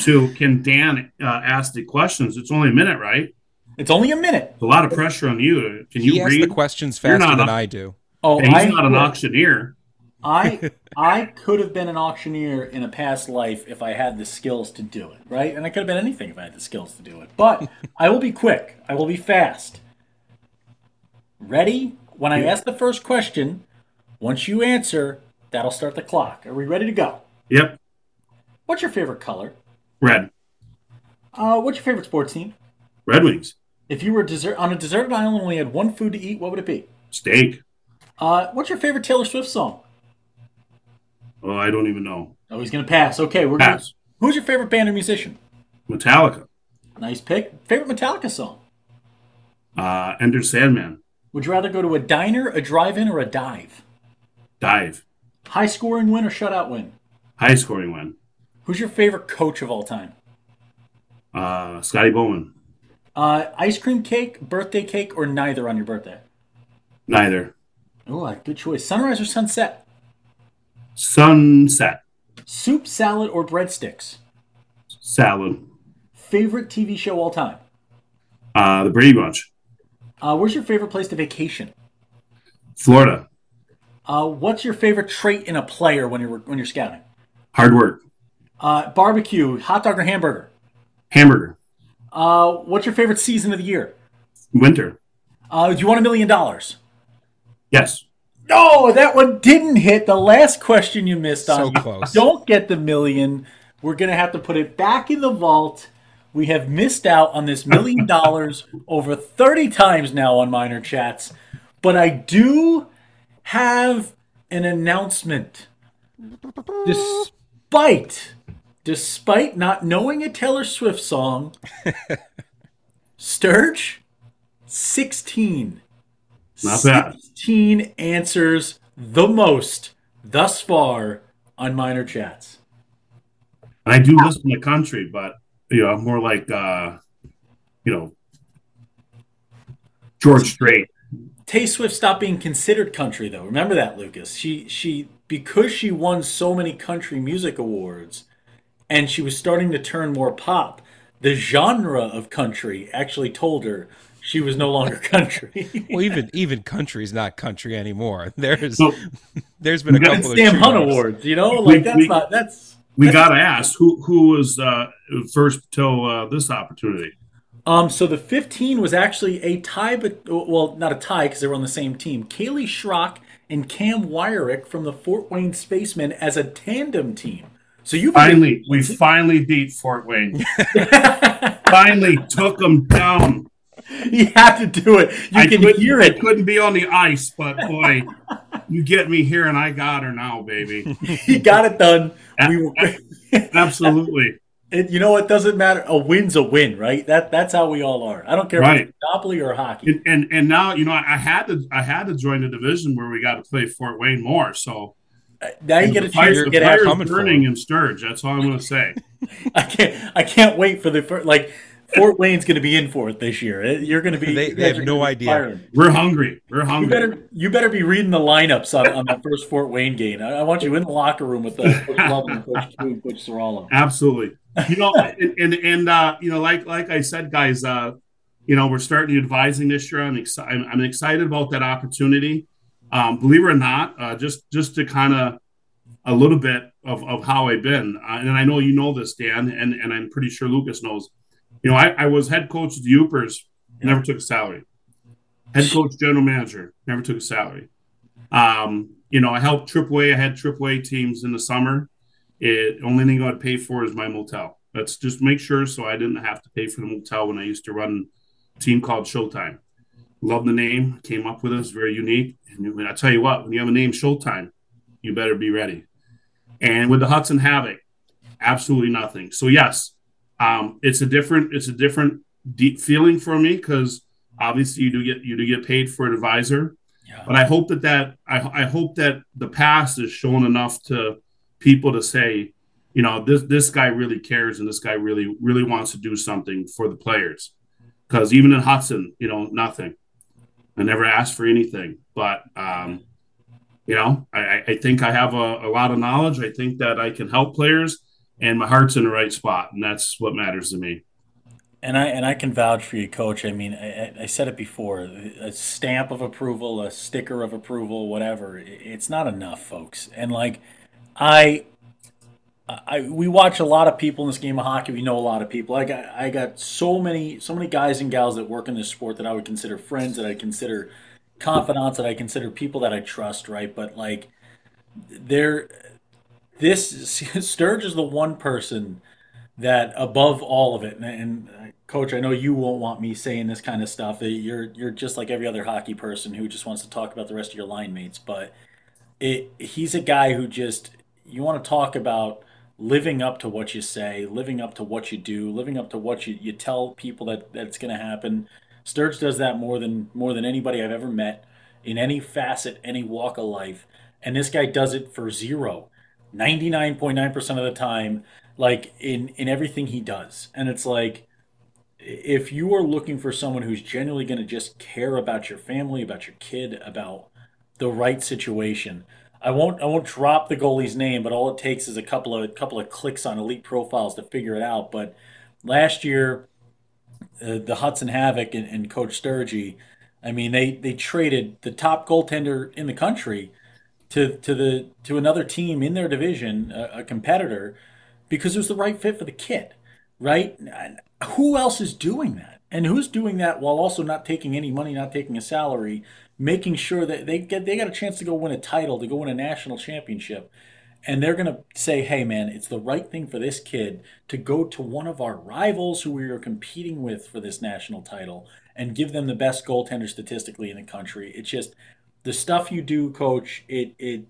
to can Dan uh, ask the questions? It's only a minute, right? It's only a minute. It's a lot of pressure on you. Can he you read the questions faster than a, I do? Oh, he's I, not an auctioneer. I I could have been an auctioneer in a past life if I had the skills to do it, right? And I could have been anything if I had the skills to do it. But I will be quick. I will be fast. Ready? When I ask the first question, once you answer, that'll start the clock. Are we ready to go? Yep. What's your favorite color? Red. Uh, what's your favorite sports team? Red Wings. If you were desert on a deserted island and only had one food to eat, what would it be? Steak. Uh, what's your favorite Taylor Swift song? Oh, I don't even know. Oh, he's gonna pass. Okay, we're pass. Gonna, who's your favorite band or musician? Metallica. Nice pick. Favorite Metallica song? Uh, Enter Sandman. Would you rather go to a diner, a drive-in, or a dive? Dive. High scoring win or shutout win? High scoring win. Who's your favorite coach of all time? Uh, Scotty Bowman. Uh, ice cream cake, birthday cake, or neither on your birthday? Neither. Oh, good choice. Sunrise or sunset? Sunset. Soup, salad, or breadsticks? Salad. Favorite TV show all time? Uh, the Brady Bunch. Uh, where's your favorite place to vacation? Florida. Uh, what's your favorite trait in a player when you're when you're scouting? Hard work. Uh, barbecue, hot dog or hamburger? Hamburger. Uh, what's your favorite season of the year? Winter. Uh, do you want a million dollars? Yes. No, that one didn't hit. The last question you missed on. So close. Don't get the million. We're going to have to put it back in the vault. We have missed out on this million dollars over 30 times now on Minor Chats. But I do have an announcement. Despite despite not knowing a Taylor Swift song, Sturge 16 not bad. 16 answers the most thus far on minor chats. And I do listen to country, but you know, more like uh, you know, George Strait. Tay Swift stopped being considered country though. Remember that, Lucas. She she because she won so many country music awards and she was starting to turn more pop, the genre of country actually told her she was no longer country. well, even even country is not country anymore. There's So there's been a We got couple of Sam Hunt. Awards, you know, We- like that's we- not that's we got to ask who who was uh, first till uh, this opportunity. Um, so the 15 was actually a tie, but well, not a tie because they were on the same team. Kaylee Schrock and Cam Wyrick from the Fort Wayne Spacemen as a tandem team. So you Finally, we finally beat Fort Wayne. finally took them down. You have to do it. You I can couldn't- hear I it. couldn't be on the ice, but boy, you get me here, and I got her now, baby. You got it done. We were, Absolutely. it, you know what? Doesn't matter. A win's a win, right? That that's how we all are. I don't care if Right. it's Monopoly or hockey. And, and and now you know I had to I had to join the division where we got to play Fort Wayne more. So uh, Now you get a chance fire, to the get fire's after. coming burning it. in Sturge. That's all I'm going to say. I can't. I can't wait for the first like. Fort Wayne's going to be in for it this year. You're going to be. They- they have no idea. firing. We're hungry. We're You hungry. better you better be reading the lineups on, on that first Fort Wayne game. I, I want you in the locker room with the Coach Love and Coach Q and Coach Soralo. Absolutely. You know, and and, and uh, you know, like like I said, guys, uh, you know, we're starting advising this year. I'm excited. I'm, I'm excited about that opportunity. Um, believe it or not, uh, just just to kind of a little bit of, of how I've been, uh, and I know you know this, Dan, and and I'm pretty sure Lucas knows. You know, I, I was head coach of the Upers, never took a salary. Head coach, general manager, never took a salary. Um, you know, I helped AAA. I had AAA teams in the summer. It only thing I'd pay for is my motel. Let's just make sure so I didn't have to pay for the motel when I used to run a team called Showtime. Love the name, came up with it, it's very unique. And I tell you what, when you have a name Showtime, you better be ready. And with the Hudson Havoc, absolutely nothing. So yes, um, it's a different, it's a different deep feeling for me because obviously you do get you do get paid for an advisor. Yeah. But I hope that that I, I hope that the past is shown enough to people to say, you know, this this guy really cares and this guy really really wants to do something for the players. Because even in Hudson, you know, nothing. I never asked for anything, but um, you know, I, I think I have a, a lot of knowledge. I think that I can help players, and my heart's in the right spot, and that's what matters to me. And I and I can vouch for you, Coach. I mean, I, I said it before: a stamp of approval, a sticker of approval, whatever. It's not enough, folks. And like, I, I we watch a lot of people in this game of hockey. We know a lot of people. I got I got so many so many guys and gals that work in this sport that I would consider friends, that I consider confidants, that I consider people that I trust. Right, but like, they're this Sturge is the one person that above all of it, and, and uh, coach, I know you won't want me saying this kind of stuff. You're you're just like every other hockey person who just wants to talk about the rest of your line mates, but it he's a guy who just you want to talk about living up to what you say, living up to what you do, living up to what you, you tell people that that's going to happen. Sturge does that more than more than anybody I've ever met in any facet, any walk of life. And this guy does it for zero. 99.9% of the time like in in everything he does. And it's like if you are looking for someone who's genuinely going to just care about your family about your kid about the right situation i won't i won't drop the goalie's name but all it takes is a couple of a couple of clicks on elite profiles to figure it out. But last year uh, the hudson havoc and, and coach sturgey i mean they they traded the top goaltender in the country to to the to another team in their division a, a competitor because it was the right fit for the kid, right? Who else is doing that? And who's doing that while also not taking any money, not taking a salary, making sure that they get they got a chance to go win a title, to go win a national championship. And they're going to say, "Hey man, it's the right thing for this kid to go to one of our rivals who we are competing with for this national title and give them the best goaltender statistically in the country." It's just the stuff you do, coach, it it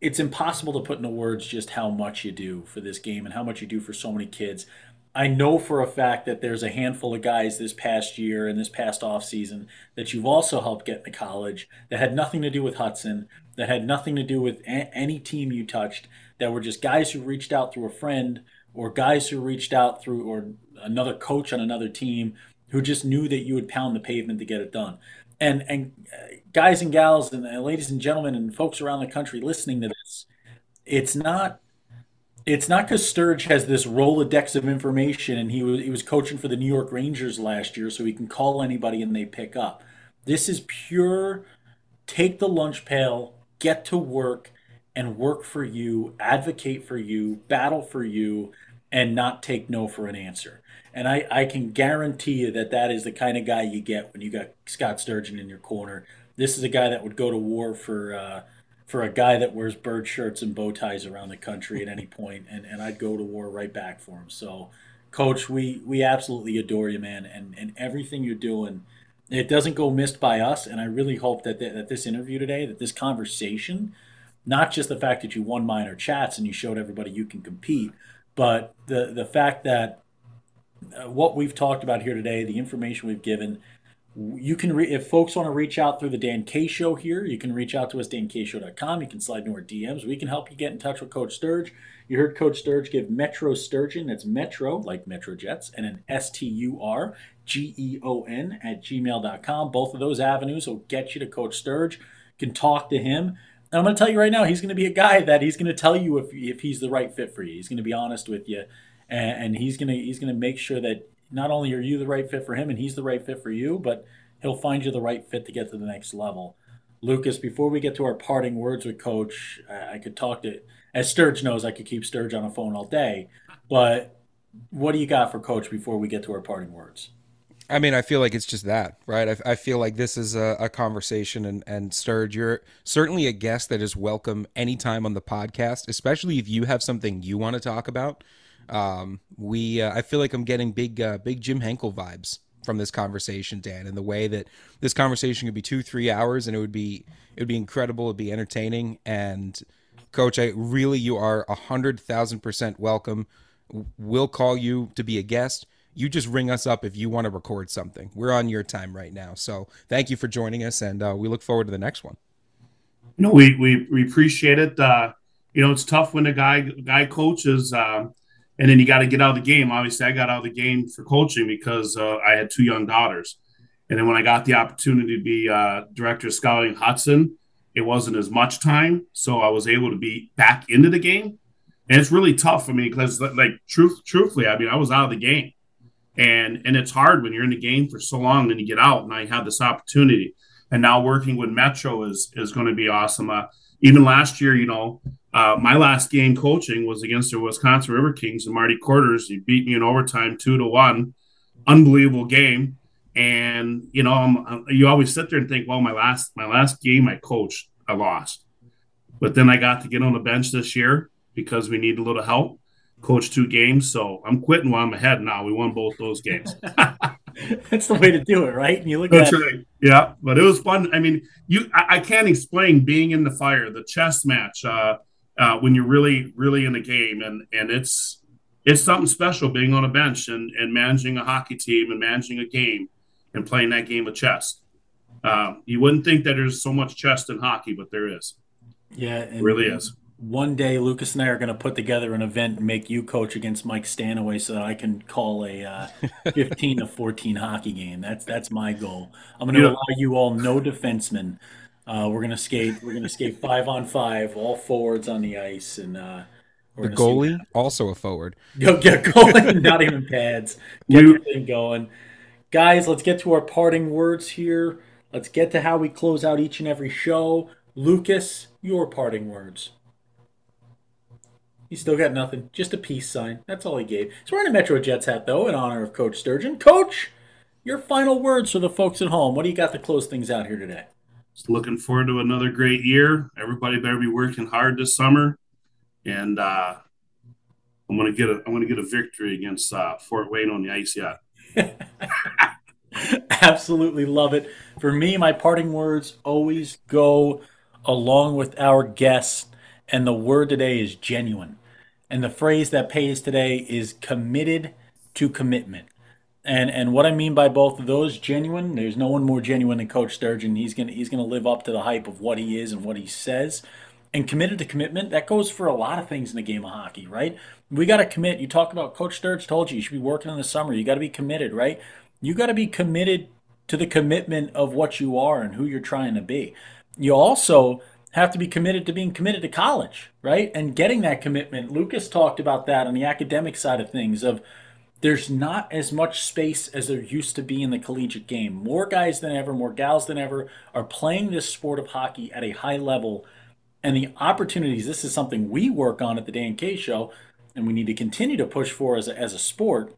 it's impossible to put into words just how much you do for this game and how much you do for so many kids. I know for a fact that there's a handful of guys this past year and this past off season that you've also helped get into college that had nothing to do with Hudson, that had nothing to do with a- any team you touched, that were just guys who reached out through a friend or guys who reached out through or another coach on another team who just knew that you would pound the pavement to get it done. And and uh, guys and gals and uh, ladies and gentlemen and folks around the country listening to this, it's not it's not because Sturge has this Rolodex of information and he was he was coaching for the New York Rangers last year, so he can call anybody and they pick up. This is pure take the lunch pail, get to work, and work for you, advocate for you, battle for you, and not take no for an answer. And I, I can guarantee you that that is the kind of guy you get when you got Scott Sturgeon in your corner. This is a guy that would go to war for uh, for a guy that wears bird shirts and bow ties around the country at any point, and, and I'd go to war right back for him. So, Coach, we we absolutely adore you, man, and and everything you're doing. It doesn't go missed by us, and I really hope that th- that this interview today, that this conversation, not just the fact that you won minor chats and you showed everybody you can compete, but the the fact that uh, what we've talked about here today, the information we've given, you can re- if folks want to reach out through the Dan K show here, you can reach out to us dankshow.com. You can slide into our DMs. We can help you get in touch with Coach Sturge. You heard Coach Sturge give Metro Sturgeon, that's Metro, like Metro Jets, and an S T U R G E O N at gmail.com. Both of those avenues will get you to Coach Sturge. You can talk to him. And I'm going to tell you right now, he's going to be a guy that he's going to tell you if, if he's the right fit for you. He's going to be honest with you, and, and he's going to he's going to make sure that not only are you the right fit for him and he's the right fit for you, but he'll find you the right fit to get to the next level. Lucas, before we get to our parting words with Coach, I, I could talk to, as Sturge knows, I could keep Sturge on a phone all day. But what do you got for Coach before we get to our parting words? I mean, I feel like it's just that, right? I, I feel like this is a, a, conversation, and, and Sturge, you're certainly a guest that is welcome anytime on the podcast, especially if you have something you want to talk about. Um, we, uh, I feel like I'm getting big, uh, big Jim Henkel vibes from this conversation, Dan, and the way that this conversation could be two, three hours, and it would be, it would be incredible, it'd be entertaining, and Coach, I really, you are a hundred thousand percent welcome. We'll call you to be a guest. You just ring us up if you want to record something. We're on your time right now. So thank you for joining us, and uh, we look forward to the next one. No, we we, we appreciate it. Uh, you know, it's tough when a guy guy coaches. Uh, and then you got to get out of the game. Obviously, I got out of the game for coaching because uh, I had two young daughters. And then when I got the opportunity to be uh, director of scouting Hudson, it wasn't as much time, so I was able to be back into the game. And it's really tough for me because, like, truth, truthfully, I mean, I was out of the game, and and it's hard when you're in the game for so long and you get out. And I had this opportunity, and now working with Metro is is going to be awesome. Uh, even last year, you know, uh, my last game coaching was against the Wisconsin River Kings and Marty Quarters. He beat me in overtime, two to one, unbelievable game. And you know, I'm, you always sit there and think, well, my last my last game I coached, I lost, but then I got to get on the bench this year because we need a little help. Coach two games, so I'm quitting while I'm ahead now. We won both those games. That's the way to do it, right? And you look That's at right. Yeah, but it was fun. I mean, you I, I can't explain being in the fire, the chess match. Uh, uh, when you're really really in the game and and it's it's something special being on a bench and and managing a hockey team and managing a game and playing that game of chess uh, you wouldn't think that there's so much chess in hockey but there is yeah it really is one day lucas and i are going to put together an event and make you coach against mike stanaway so that i can call a uh, 15 to 14 hockey game that's that's my goal i'm going to yeah. allow you all no defensemen uh, we're gonna skate. We're gonna skate five on five, all forwards on the ice, and uh, the goalie also a forward. Go get goalie, not even pads. Get everything going, guys. Let's get to our parting words here. Let's get to how we close out each and every show. Lucas, your parting words. He still got nothing. Just a peace sign. That's all he gave. He's wearing a Metro Jets hat, though, in honor of Coach Sturgeon. Coach, your final words for the folks at home. What do you got to close things out here today? Just looking forward to another great year. Everybody better be working hard this summer, and uh, I'm gonna get a I'm gonna get a victory against uh, Fort Wayne on the ice yet. Absolutely love it. For me, my parting words always go along with our guests, and the word today is genuine. And the phrase that pays today is committed to commitment. And and what I mean by both of those, genuine. There's no one more genuine than Coach Sturgeon. He's gonna he's gonna live up to the hype of what he is and what he says. And committed to commitment, that goes for a lot of things in the game of hockey, right? We got to commit. You talk about Coach Sturge told you you should be working in the summer. You got to be committed, right? You got to be committed to the commitment of what you are and who you're trying to be. You also have to be committed to being committed to college, right? And getting that commitment. Lucas talked about that on the academic side of things of there's not as much space as there used to be in the collegiate game. More guys than ever, more gals than ever are playing this sport of hockey at a high level. And the opportunities, this is something we work on at the Dan K show, and we need to continue to push for as a, as a sport.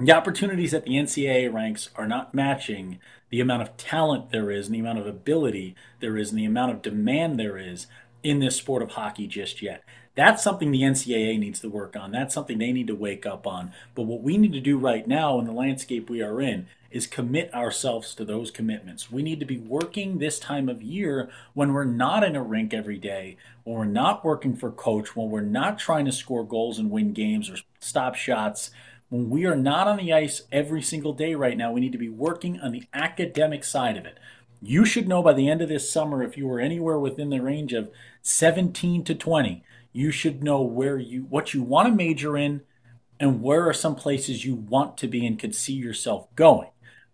The opportunities at the NCAA ranks are not matching the amount of talent there is and the amount of ability there is and the amount of demand there is in this sport of hockey just yet. That's something the NCAA needs to work on. That's something they need to wake up on. But what we need to do right now in the landscape we are in is commit ourselves to those commitments. We need to be working this time of year when we're not in a rink every day, when we're not working for coach, when we're not trying to score goals and win games or stop shots when we are not on the ice every single day right now, we need to be working on the academic side of it. You should know by the end of this summer, if you were anywhere within the range of 17 to 20, you should know where you what you want to major in and where are some places you want to be and could see yourself going.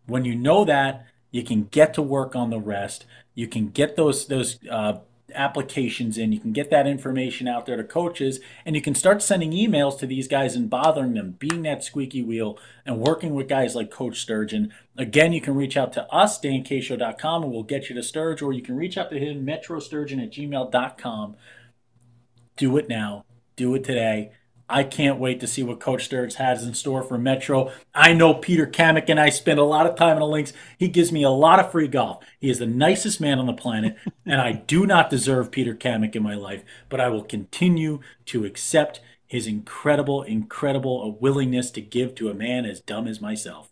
When you know that, you can get to work on the rest. You can get those those uh, applications in. You can get that information out there to coaches, and you can start sending emails to these guys and bothering them, being that squeaky wheel, and working with guys like Coach Sturgeon. Again, you can reach out to us, dankshow.com, and we'll get you to Sturge, or you can reach out to him, metrosturgeon at gmail.com. Do it now. Do it today. I can't wait to see what Coach Sturge has in store for Metro. I know Peter Kamek and I spend a lot of time in the links. He gives me a lot of free golf. He is the nicest man on the planet, and I do not deserve Peter Kamek in my life, but I will continue to accept his incredible, incredible willingness to give to a man as dumb as myself.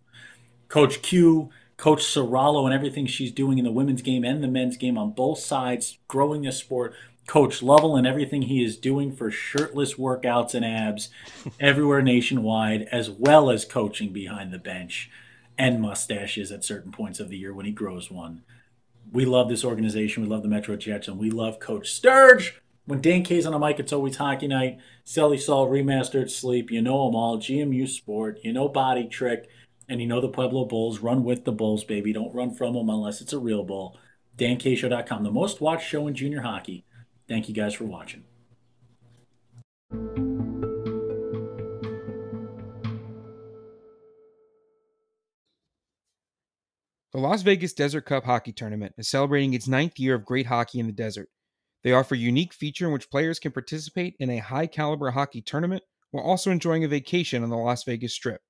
Coach Q, Coach Soralo, and everything she's doing in the women's game and the men's game on both sides, growing this sport Coach Lovell and everything he is doing for shirtless workouts and abs everywhere nationwide, as well as coaching behind the bench and mustaches at certain points of the year when he grows one. We love this organization. We love the Metro Jets, and we love Coach Sturge. When Dan K's on the mic, it's always hockey night. Selly Saul, Remastered Sleep. You know them all. GMU Sport. You know Body Trick. And you know the Pueblo Bulls. Run with the Bulls, baby. Don't run from them unless it's a real bull. DanKShow.com, the most watched show in junior hockey. Thank you guys for watching. The Las Vegas Desert Cup Hockey Tournament is celebrating its ninth year of great hockey in the desert. They offer a unique feature in which players can participate in a high caliber hockey tournament while also enjoying a vacation on the Las Vegas Strip.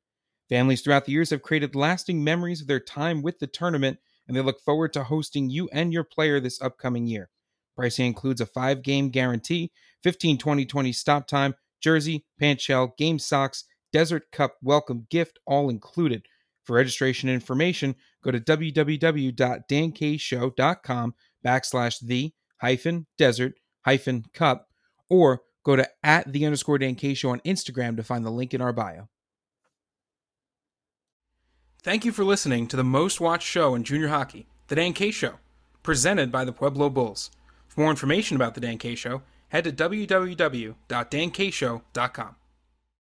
Families throughout the years have created lasting memories of their time with the tournament, and they look forward to hosting you and your player this upcoming year. Pricing includes a five game guarantee, 15 20 20 stop time, jersey, pant shell, game socks, Desert Cup welcome gift, all included. For registration information, go to www.dankshow.com backslash the hyphen desert hyphen cup or go to at the underscore Dan K Show on Instagram to find the link in our bio. Thank you for listening to the most watched show in junior hockey, The Dan K Show, presented by the Pueblo Bulls. For more information about The Dan K Show, head to www.dankshow.com.